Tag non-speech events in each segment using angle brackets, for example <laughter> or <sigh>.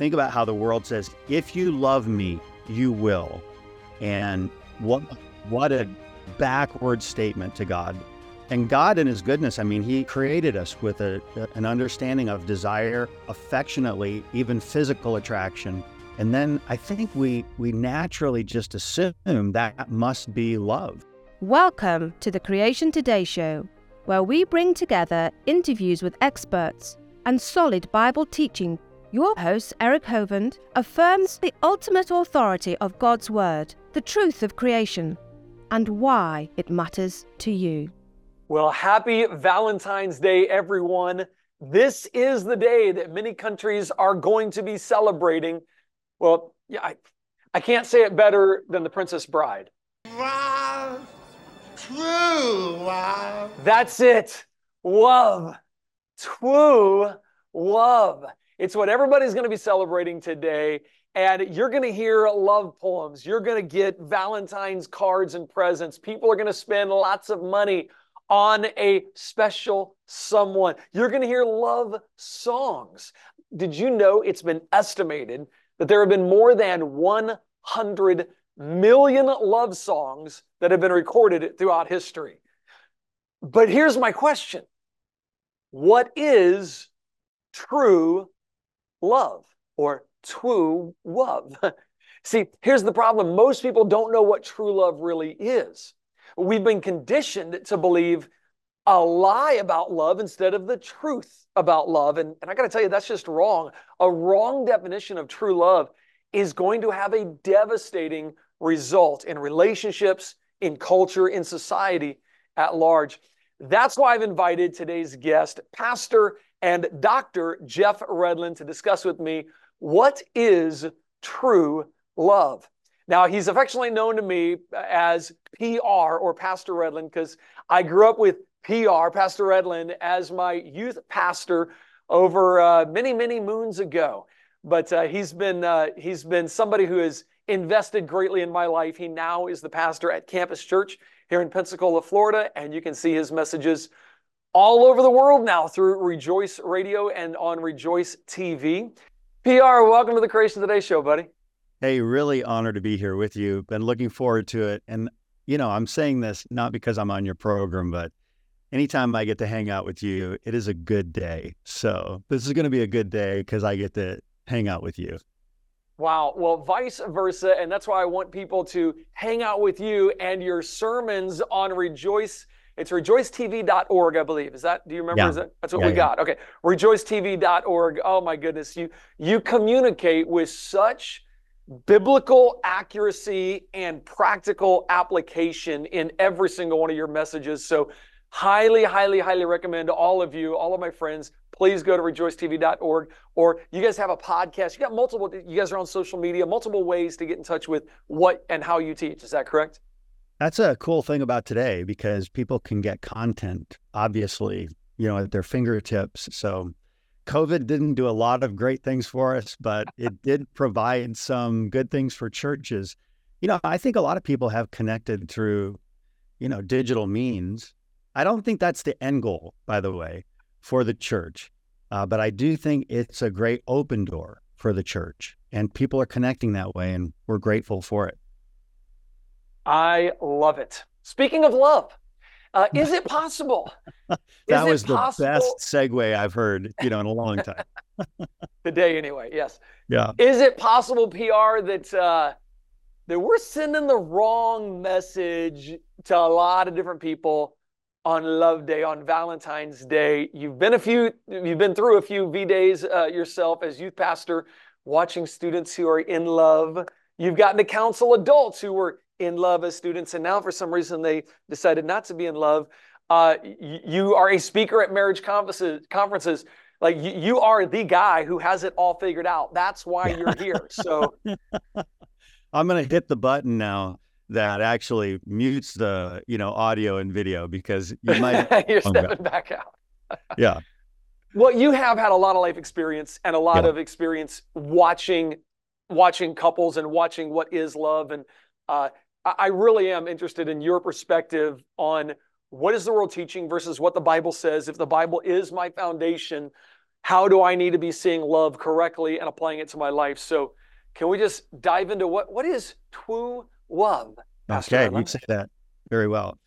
think about how the world says, if you love me, you will. And what, what a backward statement to God. And God, in His goodness, I mean, He created us with a, an understanding of desire, affectionately, even physical attraction. And then I think we, we naturally just assume that must be love. Welcome to the Creation Today Show, where we bring together interviews with experts and solid Bible teaching. Your host, Eric Hovind, affirms the ultimate authority of God's Word, the truth of creation, and why it matters to you. Well, happy Valentine's Day, everyone. This is the day that many countries are going to be celebrating. Well, yeah, I, I can't say it better than the Princess Bride. Wow. True. Wow. That's it. Love. True love. It's what everybody's going to be celebrating today. And you're going to hear love poems. You're going to get Valentine's cards and presents. People are going to spend lots of money on a special someone. You're going to hear love songs. Did you know it's been estimated that there have been more than 100 million love songs that have been recorded throughout history? But here's my question What is true love or true love? <laughs> See, here's the problem most people don't know what true love really is. We've been conditioned to believe a lie about love instead of the truth about love. And, and I got to tell you, that's just wrong. A wrong definition of true love is going to have a devastating result in relationships, in culture, in society at large. That's why I've invited today's guest, Pastor and Dr. Jeff Redlin, to discuss with me what is true love. Now, he's affectionately known to me as PR or Pastor Redlin because I grew up with PR, Pastor Redlin, as my youth pastor over uh, many, many moons ago. But uh, he's been uh, he's been somebody who has invested greatly in my life. He now is the pastor at Campus Church here in Pensacola, Florida, and you can see his messages all over the world now through Rejoice Radio and on Rejoice TV. PR, welcome to the Creation Today show, buddy. Hey, really honored to be here with you. Been looking forward to it. And, you know, I'm saying this not because I'm on your program, but anytime I get to hang out with you, it is a good day. So this is going to be a good day because I get to hang out with you. Wow. Well, vice versa. And that's why I want people to hang out with you and your sermons on Rejoice. It's rejoicetv.org, I believe. Is that, do you remember? Yeah. Is that, that's what Yeah, we yeah. got. Okay. Rejoicetv.org. Oh my goodness. You, you communicate with such biblical accuracy and practical application in every single one of your messages. So highly, highly, highly recommend to all of you, all of my friends, please go to rejoicetv.org or you guys have a podcast. You got multiple, you guys are on social media, multiple ways to get in touch with what and how you teach. Is that correct? That's a cool thing about today because people can get content, obviously, you know, at their fingertips. So COVID didn't do a lot of great things for us, but it did provide some good things for churches. You know, I think a lot of people have connected through, you know, digital means. I don't think that's the end goal, by the way, for the church. Uh, but I do think it's a great open door for the church, and people are connecting that way, and we're grateful for it. I love it. Speaking of love, uh, is it possible? <laughs> That Is was the possible- best segue I've heard, you know, in a long time. <laughs> Today, anyway, yes. Yeah. Is it possible, PR, that uh, that we're sending the wrong message to a lot of different people on Love Day, on Valentine's Day? You've been a few, you've been through a few V days uh, yourself as youth pastor, watching students who are in love. You've gotten to counsel adults who were in love as students, and now for some reason they decided not to be in love. Uh, you are a speaker at marriage conferences. conferences. Like you, you are the guy who has it all figured out. That's why you're here. <laughs> So <laughs> I'm going to hit the button now that actually mutes the, you know, audio and video because you might, <laughs> you're Oh, stepping back out. yeah. Well, you have had a lot of life experience and a lot Yeah. of experience watching watching couples and watching what is love. And uh, I really am interested in your perspective on what is the world teaching versus what the Bible says. If the Bible is my foundation, how do I need to be seeing love correctly and applying it to my life? So, can we just dive into what what is true love? Okay, you say that very well.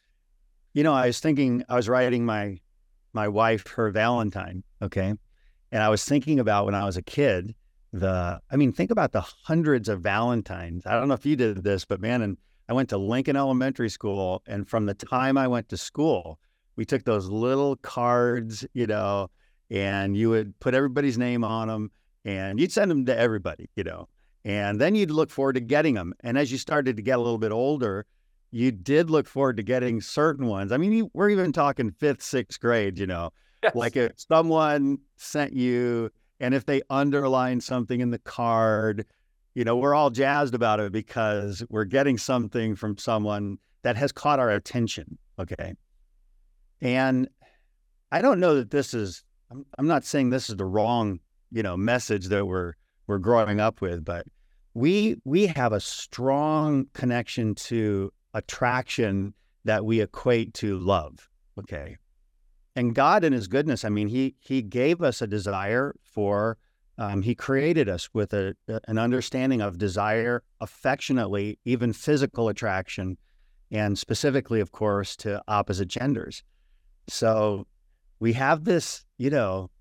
You know, I was thinking, I was writing my my wife her Valentine, okay, and I was thinking about when I was a kid. The, I mean, think about the hundreds of Valentines. I don't know if you did this, but man, and I went to Lincoln Elementary School, and from the time I went to school, we took those little cards, you know, and you would put everybody's name on them, and you'd send them to everybody, you know, and then you'd look forward to getting them. And as you started to get a little bit older, you did look forward to getting certain ones. I mean, we're even talking fifth, sixth grade, you know, yes. like if someone sent you, and if they underline something in the card, you know, we're all jazzed about it because we're getting something from someone that has caught our attention. Okay. And I don't know that this is, I'm, I'm not saying this is the wrong, you know, message that we're, we're growing up with, but we, we have a strong connection to attraction that we equate to love. Okay. And God in his goodness, I mean, he, he gave us a desire for um, he created us with a, an understanding of desire, affectionately, even physical attraction, and specifically, of course, to opposite genders. So we have this, you know,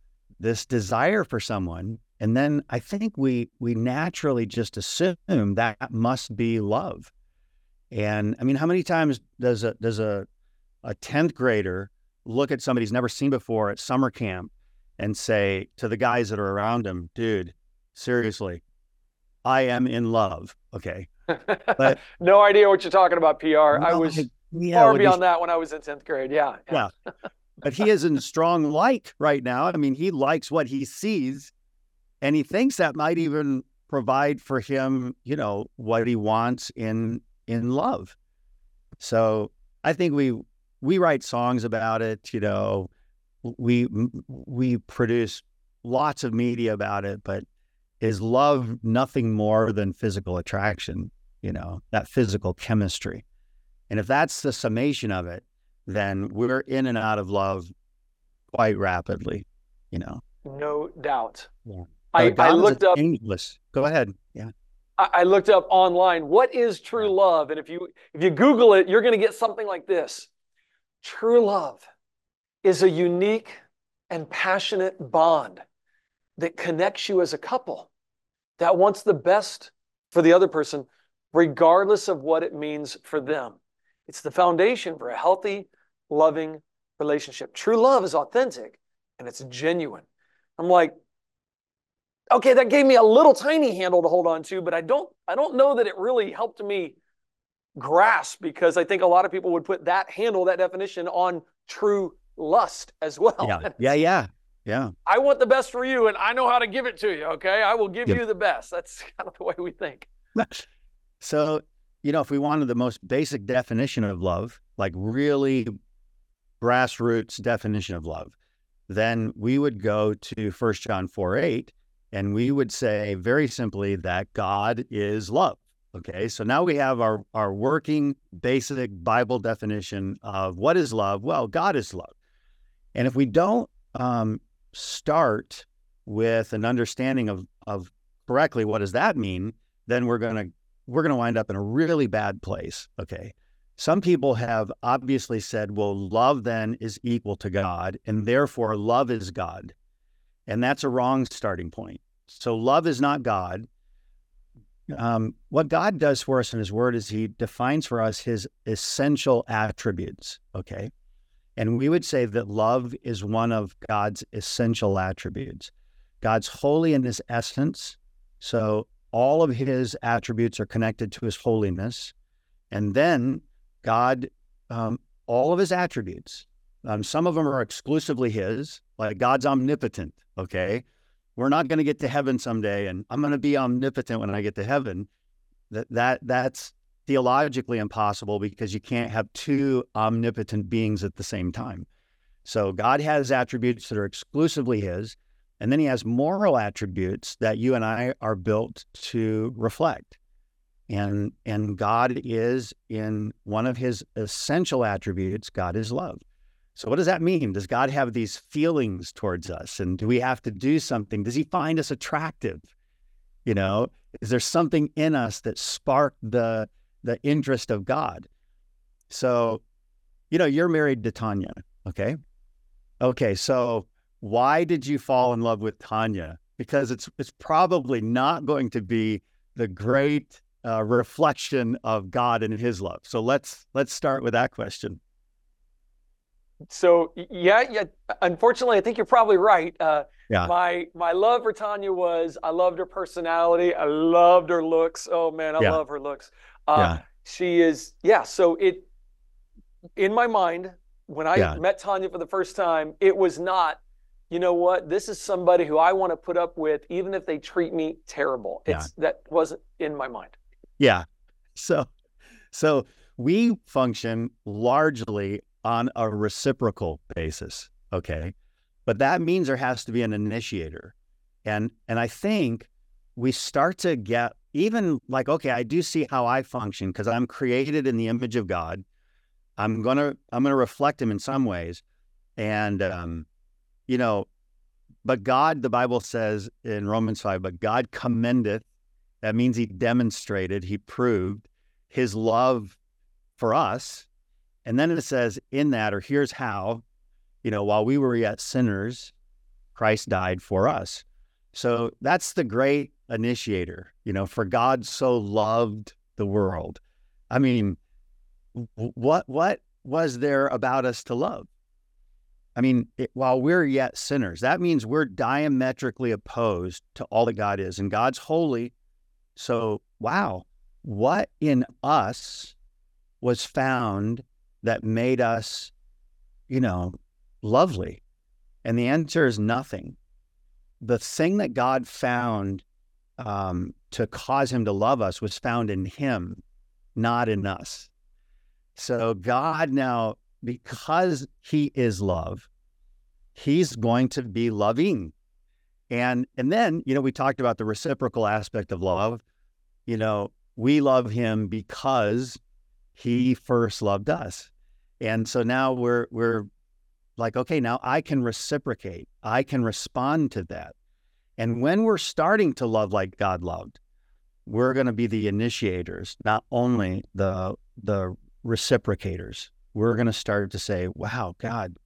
this desire for someone, and then I think we we naturally just assume that must be love. And I mean, how many times does a does a a tenth grader look at somebody he's never seen before at summer camp and say to the guys that are around him, dude, seriously, I am in love. Okay. But <laughs> no idea what you're talking about, PR. No, I was yeah, far beyond that when I was in 10th grade. Yeah. Yeah. yeah. but he is in strong like right now. I mean, he likes what he sees and he thinks that might even provide for him, you know, what he wants in in love. So I think we we write songs about it, you know, we we produce lots of media about it, but is love nothing more than physical attraction? You know, that physical chemistry. And if that's the summation of it, then we're in and out of love quite rapidly. You know, no doubt. Yeah. I, I looked up English. Go ahead. Yeah. I looked up online what is true love, and if you if you Google it, you're going to get something like this: True love is a unique and passionate bond that connects you as a couple that wants the best for the other person, regardless of what it means for them. It's the foundation for a healthy, loving relationship. True love is authentic and it's genuine. I'm like, okay, that gave me a little tiny handle to hold on to, but I don't I don't know that it really helped me grasp because I think a lot of people would put that handle, that definition on true lust as well. Yeah, <laughs> yeah, yeah. Yeah. I want the best for you and I know how to give it to you. Okay. I will give yep. you the best. That's <laughs> kind of the way we think. <laughs> So, you know, if we wanted the most basic definition of love, like really grassroots definition of love, then we would go to First John 4 8, and we would say very simply that God is love. Okay, so now we have our, our working basic Bible definition of what is love. Well, God is love. And if we don't um, start with an understanding of, of correctly what does that mean, then we're gonna we're gonna wind up in a really bad place. Okay. Some people have obviously said, well, love then is equal to God, and therefore love is God. And that's a wrong starting point. So love is not God. Um, what God does for us in His Word is He defines for us His essential attributes. Okay. And we would say that love is one of God's essential attributes. God's holy in his essence. So all of his attributes are connected to his holiness. And then God, um, all of his attributes, um, some of them are exclusively his, like God's omnipotent. Okay. We're not going to get to heaven someday, and I'm going to be omnipotent when I get to heaven. That that that's theologically impossible because you can't have two omnipotent beings at the same time. So God has attributes that are exclusively His, and then He has moral attributes that you and I are built to reflect. And, and God is in one of His essential attributes, God is love. So, what does that mean? Does God have these feelings towards us? And do we have to do something? Does he find us attractive? You know, is there something in us that sparked the, the interest of God? So, you know, you're married to Tanya, okay? Okay, so why did you fall in love with Tanya? Because it's it's probably not going to be the great uh, reflection of God and His love. So let's let's start with that question. So yeah, yeah. Unfortunately, I think you're probably right. Uh, Yeah. My my love for Tanya was I loved her personality. I loved her looks. Oh man, I Yeah. love her looks. Uh, Yeah. She is yeah. So it in my mind when I Yeah. met Tanya for the first time, it was not. You know what? This is somebody who I want to put up with, even if they treat me terrible. Yeah. It's that wasn't in my mind. Yeah. So so we function largely on a reciprocal basis, okay? But that means there has to be an initiator. And and I think we start to get even like okay, I do see how I function because I'm created in the image of God. I'm to I'm to reflect him in some ways. And um you know, but God the Bible says in Romans 5, but God commendeth that means he demonstrated, he proved his love for us. And then it says, in that, or here's how, you know, while we were yet sinners, Christ died for us. So that's the great initiator, you know, for God so loved the world. I mean, what what was there about us to love? I mean, it, while we're yet sinners, that means we're diametrically opposed to all that God is, and God's holy. So, wow, what in us was found that made us, you know, lovely? And the answer is nothing. The thing that God found um, to cause him to love us was found in him, not in us. So, God now, because he is love, he's going to be loving. And and then, you know, we talked about the reciprocal aspect of love. You know, we love him because he first loved us. And so now we're we're like, okay, now I can reciprocate. I can respond to that. And when we're starting to love like God loved, we're going to be the initiators, not only the the reciprocators. We're going to start to say, "Wow, God,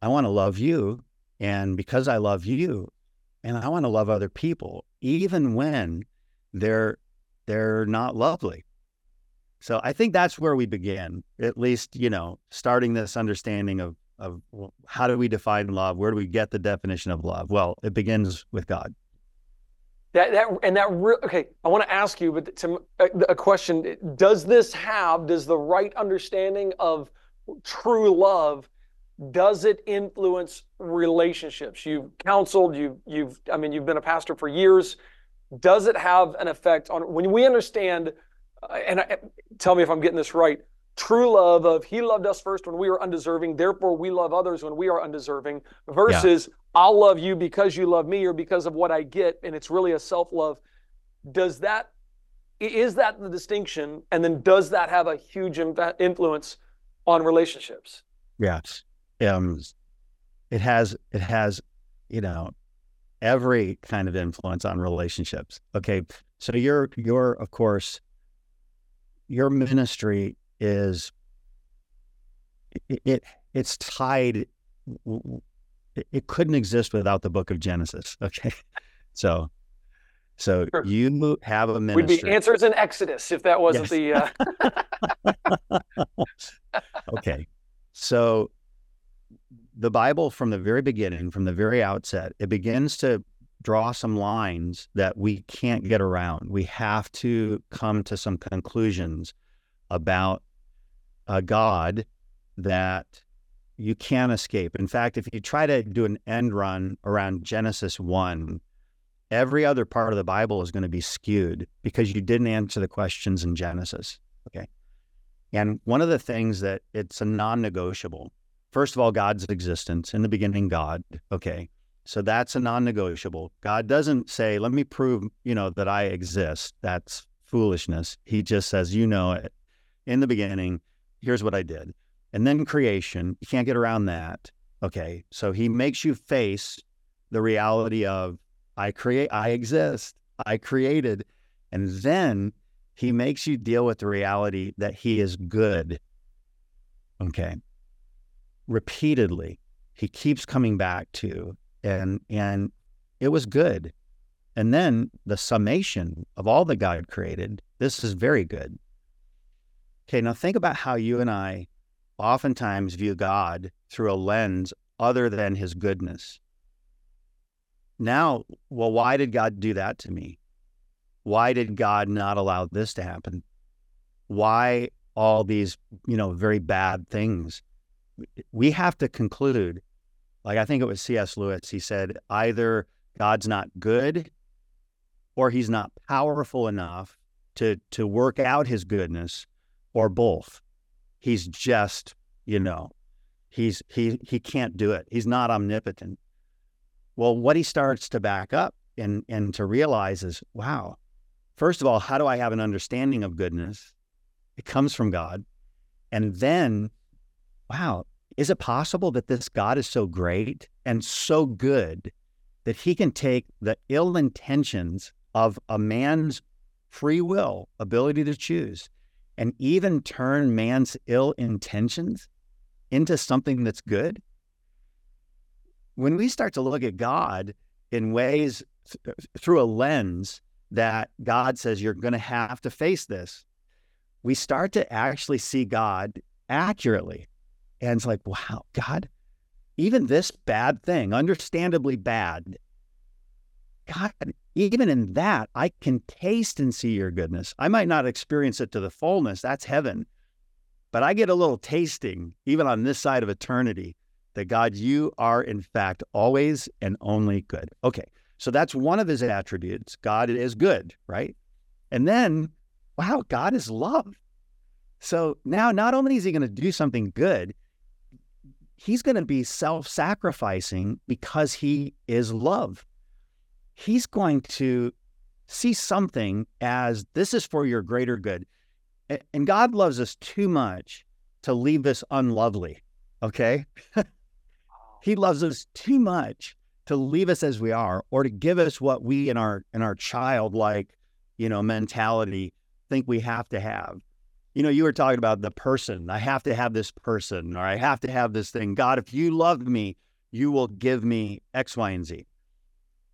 I want to love you, and because I love you, and I want to love other people, even when they're they're not lovely." So I think that's where we begin, at least, you know, starting this understanding of of how do we define love? Where do we get the definition of love? Well, it begins with God. That that and that re- okay. I want to ask you, but to, a, a question: Does this have? Does the right understanding of true love? Does it influence relationships? You've counseled. You you've. I mean, you've been a pastor for years. Does it have an effect on when we understand? uh, And I, tell me if I'm getting this right. True love of He loved us first when we were undeserving. Therefore, we love others when we are undeserving. Versus I'll love you because you love me or because of what I get, and it's really a self love. Does that is that the distinction? And then does that have a huge influence on relationships? Yes. Um, it has it has, you know, every kind of influence on relationships. Okay. So your your of course your ministry is it, it it's tied it, couldn't exist without the book of Genesis. <laughs> Okay. So so Sure. you have a We'd ministry. be answers in Exodus if that wasn't Yes. the. Uh, <laughs> okay. So the Bible from the very beginning, from the very outset, it begins to draw some lines that we can't get around. We have to come to some conclusions about a God that you can't escape. In fact, if you try to do an end run around Genesis 1, every other part of the Bible is going to be skewed because you didn't answer the questions in Genesis. Okay. And one of the things that it's a non-negotiable. First of all, God's existence in the beginning, God. Okay, so that's a non-negotiable. God doesn't say, "Let me prove, you know, that I exist." That's foolishness. He just says, "You know it. In the beginning, here's what I did." and then creation. You can't get around that. Okay. So he makes you face the reality of I create, I exist, I created. And then he makes you deal with the reality that he is good. Okay. Repeatedly, he keeps coming back to, and and it was good. And then the summation of all that God created, this is very good. Okay, now think about how you and I oftentimes view God through a lens other than his goodness. Now, well, why did God do that to me? Why did God not allow this to happen? Why all these, you know, very bad things? We have to conclude, like I think it was C.S. Lewis, he said, either God's not good or he's not powerful enough to to work out his goodness or both. He's just, you know, he's he he can't do it. He's not omnipotent. Well, what he starts to back up and and to realize is, wow, first of all, how do I have an understanding of goodness? It comes from God. And then, wow, is it possible that this God is so great and so good that he can take the ill intentions of a man's free will, ability to choose, and even turn man's ill intentions into something that's good? When we start to look at God in ways th- through a lens that God says you're going to have to face this, we start to actually see God accurately. And it's like, wow, God, even this bad thing, understandably bad, God, even in that, I can taste and see your goodness. I might not experience it to the fullness, that's heaven. But I get a little tasting, even on this side of eternity, that God, you are in fact always and only good. Okay, so that's one of his attributes. God is good, right? And then, wow, God is love. So now not only is he going to do something good, he's going to be self sacrificing because he is love he's going to see something as this is for your greater good. And God loves us too much to leave us unlovely. Okay. <laughs> he loves us too much to leave us as we are or to give us what we in our in our childlike, you know, mentality think we have to have. You know, you were talking about the person. I have to have this person or I have to have this thing. God, if you love me, you will give me X, Y, and Z.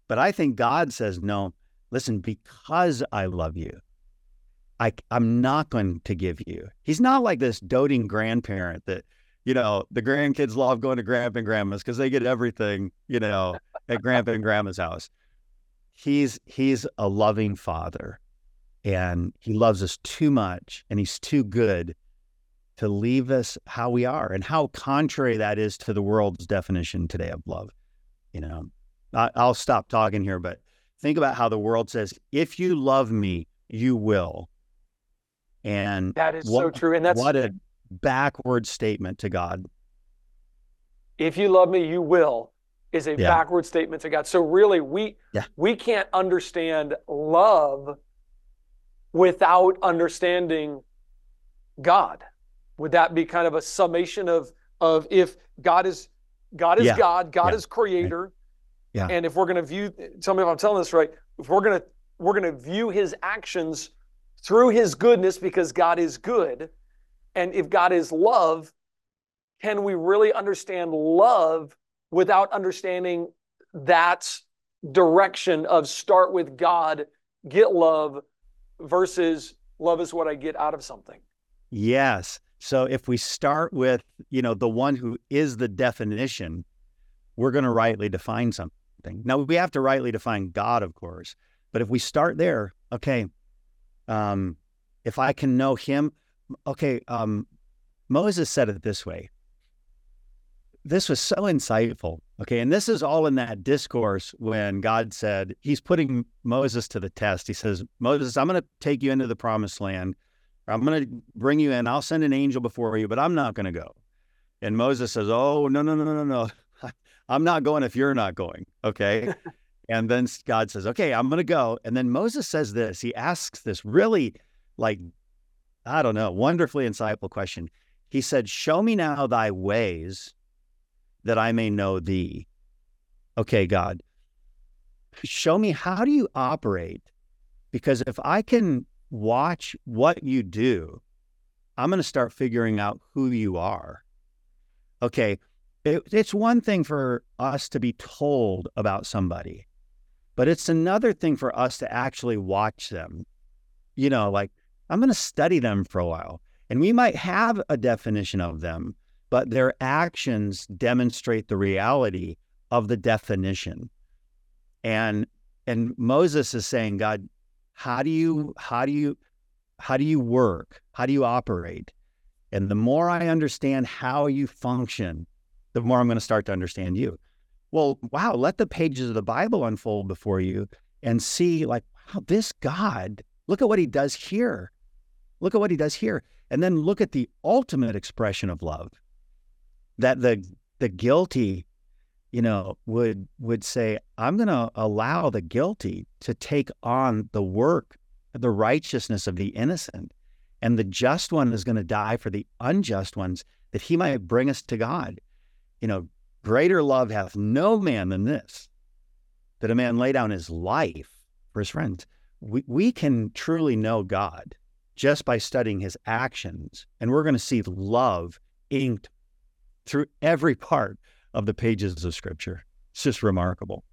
But I think God says, no, listen, because I love you, I, I'm not going to give you. He's not like this doting grandparent that, you know, the grandkids love going to grandpa and grandma's because they get everything, you know, at grandpa and grandma's house. He's he's a loving father and he loves us too much and he's too good to leave us how we are and how contrary that is to the world's definition today of love. You know, I'll stop talking here, but think about how the world says, if you love me, you will. And that is what, so true. And that's what a backward statement to God. If you love me, you will is a yeah. backward statement to God. So really we yeah. we can't understand love without understanding God. Would that be kind of a summation of of if God is God is yeah. God, God is creator, yeah. And if we're going to view, tell me if I'm telling this right, if we're going to we're going to view his actions through his goodness because God is good, and if God is love, can we really understand love without understanding that direction of start with God, get love versus love is what I get out of something? Yes. So if we start with, you know, the one who is the definition, we're going to mm-hmm. rightly define something something. Now we have to rightly define God, of course, but if we start there, okay, um, if I can know Him, okay. Um, Moses said it this way. This was so insightful. Okay, and this is all in that discourse when God said He's putting Moses to the test. He says, Moses, I'm going to take you into the promised land. I'm going to bring you in. I'll send an angel before you, but I'm not going to go. And Moses says, Oh, no, no, no, no, no. I'm not going if you're not going. Okay. <laughs> and then God says, okay, I'm going to go. And then Moses says this. He asks this really, like, I don't know, wonderfully insightful question. He said, Show me now thy ways that I may know thee. Okay, God, show me how do you operate? Because if I can watch what you do, I'm going to start figuring out who you are. Okay, it, it's one thing for us to be told about somebody, but it's another thing for us to actually watch them. You know, like I'm going to study them for a while. And we might have a definition of them, but their actions demonstrate the reality of the definition. And and Moses is saying, God, how do you how do you how do you work? How do you operate? And the more I understand how you function, the more I'm going to start to understand you. Well, wow, let the pages of the Bible unfold before you and see, like, wow, this God, look at what he does here. Look at what he does here. And then look at the ultimate expression of love that the the guilty you know would would say i'm going to allow the guilty to take on the work the righteousness of the innocent and the just one is going to die for the unjust ones that he might bring us to god you know greater love hath no man than this that a man lay down his life for his friends we, we can truly know god just by studying his actions and we're going to see love inked through every part of the pages of scripture. It's just remarkable.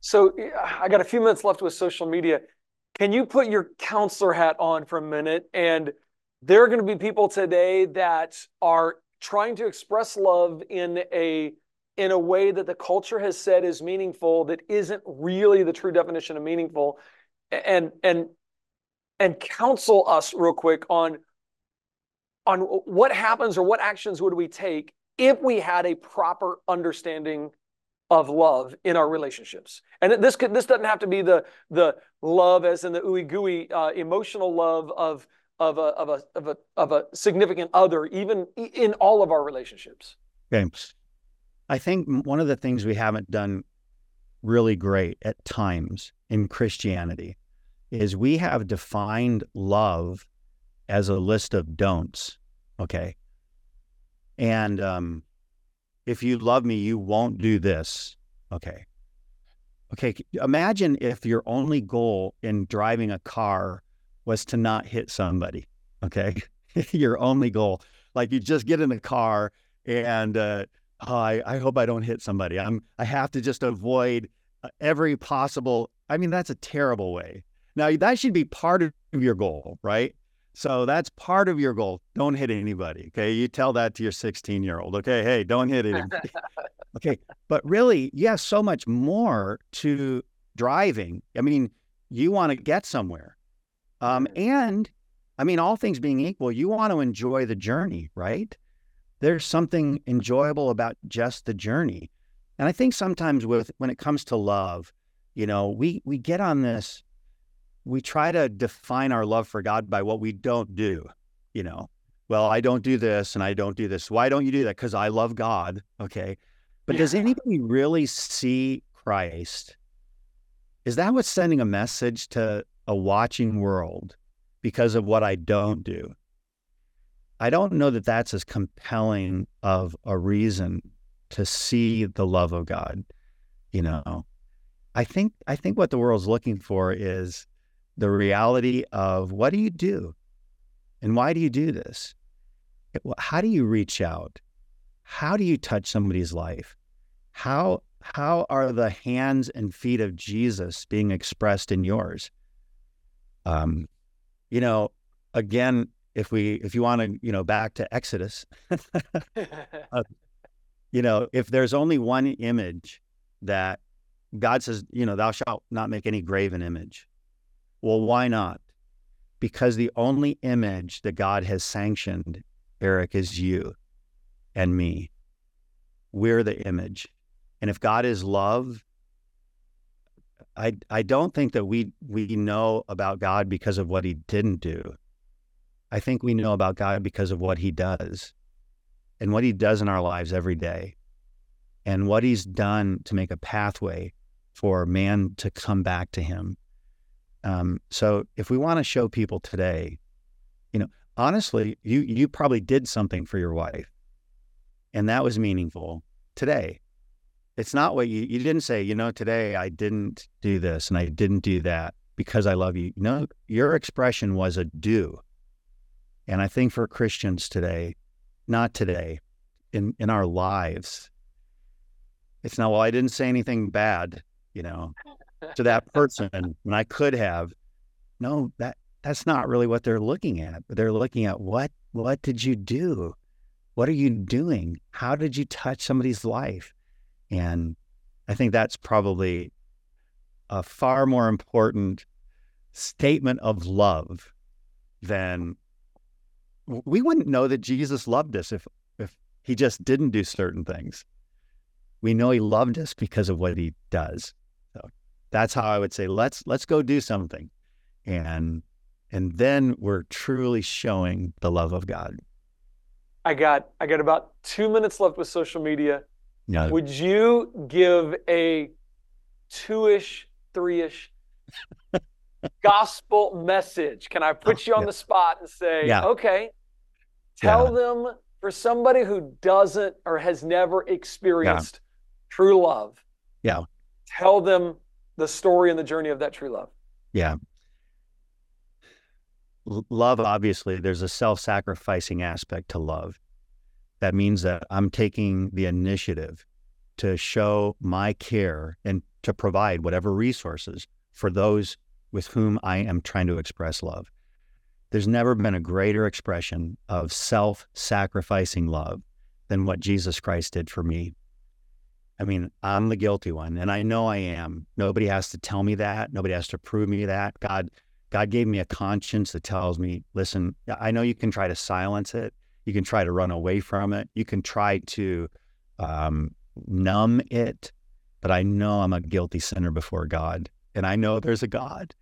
So I got a few minutes left with social media. Can you put your counselor hat on for a minute? And there are going to be people today that are trying to express love in a in a way that the culture has said is meaningful that isn't really the true definition of meaningful and and and counsel us real quick on on what happens or what actions would we take if we had a proper understanding of love in our relationships. And this could this doesn't have to be the the love as in the ooey gooey uh, emotional love of of a of a of a of a significant other, even in all of our relationships. Okay. I think one of the things we haven't done really great at times in Christianity is we have defined love as a list of don'ts. Okay. And um, if you love me, you won't do this. Okay. Okay. Imagine if your only goal in driving a car was to not hit somebody. Okay. <laughs> your only goal. Like you just get in the car and, uh, oh, I, I hope I don't hit somebody. I'm, I have to just avoid uh, every possible. I mean, that's a terrible way. Now, that should be part of your goal, right? So that's part of your goal. Don't hit anybody. Okay. You tell that to your 16 year old. Okay. Hey, don't hit anybody. <laughs> okay. But really, you have so much more to driving. I mean, you want to get somewhere. Um, and I mean, all things being equal, you want to enjoy the journey, right? There's something enjoyable about just the journey. And I think sometimes with when it comes to love, you know, we we get on this we try to define our love for God by what we don't do. You know, well, I don't do this and I don't do this. Why don't you do that? Because I love God. Okay. But yeah. does anybody really see Christ? Is that what's sending a message to a watching world because of what I don't do? I don't know that that's as compelling of a reason to see the love of God. You know, I think I think what the world's looking for is the reality of what do you do and why do you do this? How do you reach out? How do you touch somebody's life? How how are the hands and feet of Jesus being expressed in yours? Um, you know, again, if we if you want to, you know, back to Exodus, <laughs> uh, you know, if there's only one image that God says, you know, thou shalt not make any graven image. Well, why not? Because the only image that God has sanctioned, Eric, is you and me. We're the image. And if God is love, I I don't think that we we know about God because of what he didn't do. I think we know about God because of what he does and what he does in our lives every day and what he's done to make a pathway for man to come back to him um, so if we want to show people today, you know, honestly, you you probably did something for your wife, and that was meaningful today. It's not what you you didn't say. You know, today I didn't do this and I didn't do that because I love you. No, your expression was a do. And I think for Christians today, not today, in in our lives, it's not. Well, I didn't say anything bad, you know, to that person when I could have. No, that that's not really what they're looking at. They're looking at what what did you do? What are you doing? How did you touch somebody's life? And I think that's probably a far more important statement of love than we wouldn't know that Jesus loved us if if he just didn't do certain things. We know he loved us because of what he does. So that's how I would say let's let's go do something. And and then we're truly showing the love of God. I got I got about two minutes left with social media. Yeah. Would you give a two-ish, three-ish <laughs> gospel message? Can I put oh, you on yeah. the spot and say, Yeah. okay, tell Yeah. them for somebody who doesn't or has never experienced true love. Yeah. Tell them the story and the journey of that true love. Yeah. L- love, obviously, there's a self sacrificing aspect to love. That means that I'm taking the initiative to show my care and to provide whatever resources for those with whom I am trying to express love. There's never been a greater expression of self sacrificing love than what Jesus Christ did for me. I mean, I'm the guilty one, and I know I am. Nobody has to tell me that. Nobody has to prove me that. God, God gave me a conscience that tells me, listen, I know you can try to silence it. You can try to run away from it. You can try to um, numb it, but I know I'm a guilty sinner before God, and I know there's a God.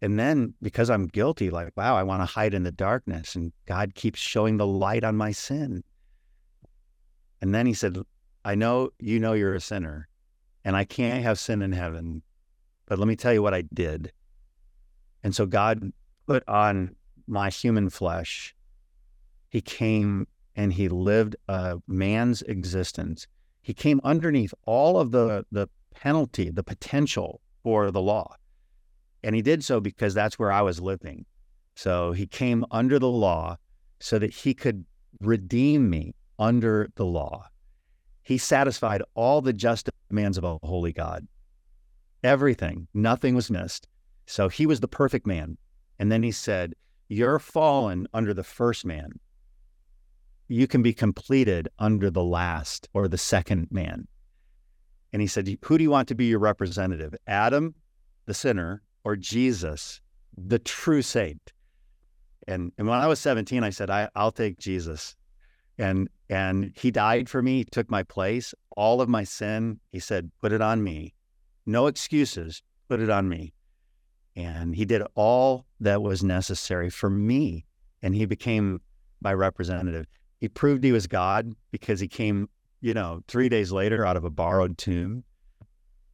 And then because I'm guilty, like, wow, I want to hide in the darkness, and God keeps showing the light on my sin. And then He said, I know you know you're a sinner and I can't have sin in heaven, but let me tell you what I did. And so God put on my human flesh. He came and he lived a man's existence. He came underneath all of the, the penalty, the potential for the law. And he did so because that's where I was living. So he came under the law so that he could redeem me under the law. He satisfied all the just demands of a holy God. Everything, nothing was missed. So he was the perfect man. And then he said, You're fallen under the first man. You can be completed under the last or the second man. And he said, Who do you want to be your representative? Adam, the sinner, or Jesus, the true saint? And, and when I was 17, I said, I, I'll take Jesus and and he died for me took my place all of my sin he said put it on me no excuses put it on me and he did all that was necessary for me and he became my representative he proved he was god because he came you know 3 days later out of a borrowed tomb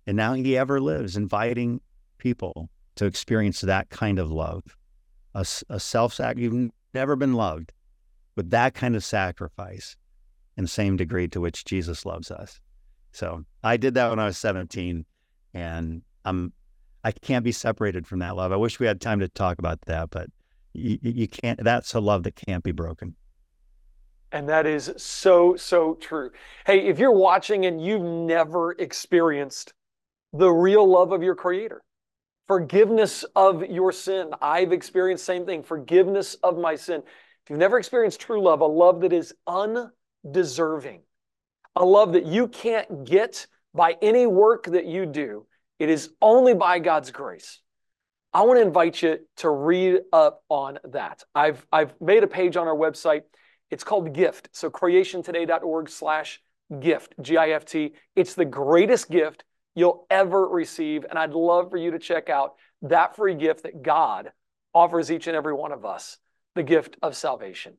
and now he ever lives inviting people to experience that kind of love a, a self-sac you've never been loved with that kind of sacrifice in the same degree to which Jesus loves us. So I did that when I was 17 and I'm I can't be separated from that love. I wish we had time to talk about that, but you, you can't that's a love that can't be broken. And that is so, so true. Hey, if you're watching and you've never experienced the real love of your creator, forgiveness of your sin, I've experienced same thing, forgiveness of my sin. If you've never experienced true love, a love that is undeserving, a love that you can't get by any work that you do, it is only by God's grace. I want to invite you to read up on that. I've, I've made a page on our website. It's called Gift. So creationtoday.org slash gift, G-I-F-T. It's the greatest gift you'll ever receive. And I'd love for you to check out that free gift that God offers each and every one of us the gift of salvation.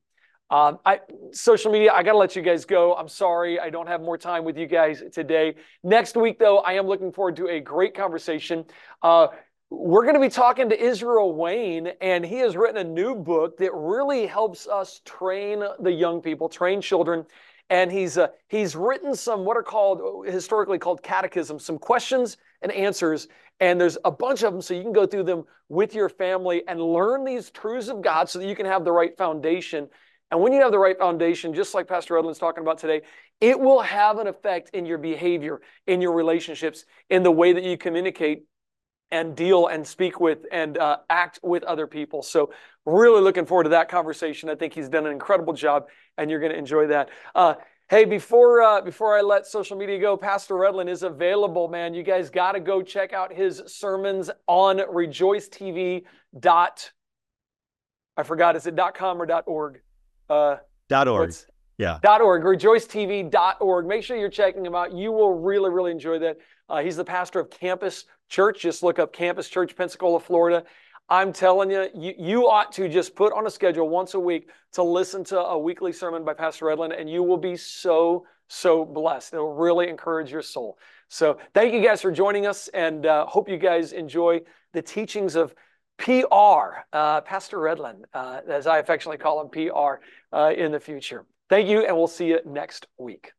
Um, I, social media, I got to let you guys go. I'm sorry, I don't have more time with you guys today. Next week, though, I am looking forward to a great conversation. Uh, we're going to be talking to Israel Wayne, and he has written a new book that really helps us train the young people, train children. And he's uh, he's written some what are called historically called catechisms, some questions and answers. And there's a bunch of them, so you can go through them with your family and learn these truths of God, so that you can have the right foundation. And when you have the right foundation, just like Pastor Redlin's talking about today, it will have an effect in your behavior, in your relationships, in the way that you communicate and deal and speak with and uh, act with other people. So, really looking forward to that conversation. I think he's done an incredible job, and you're going to enjoy that. Uh, hey, before uh, before I let social media go, Pastor Redlin is available. Man, you guys got to go check out his sermons on Rejoice TV. Dot, I forgot. Is it dot com or dot org? Uh, dot org. Yeah. Dot org. RejoiceTV.org. Make sure you're checking him out. You will really, really enjoy that. Uh, he's the pastor of Campus Church. Just look up Campus Church, Pensacola, Florida. I'm telling you, you, you ought to just put on a schedule once a week to listen to a weekly sermon by Pastor Redlin, and you will be so, so blessed. It'll really encourage your soul. So thank you guys for joining us, and uh, hope you guys enjoy the teachings of PR, uh, Pastor Redlin, uh, as I affectionately call him PR, uh, in the future. Thank you, and we'll see you next week.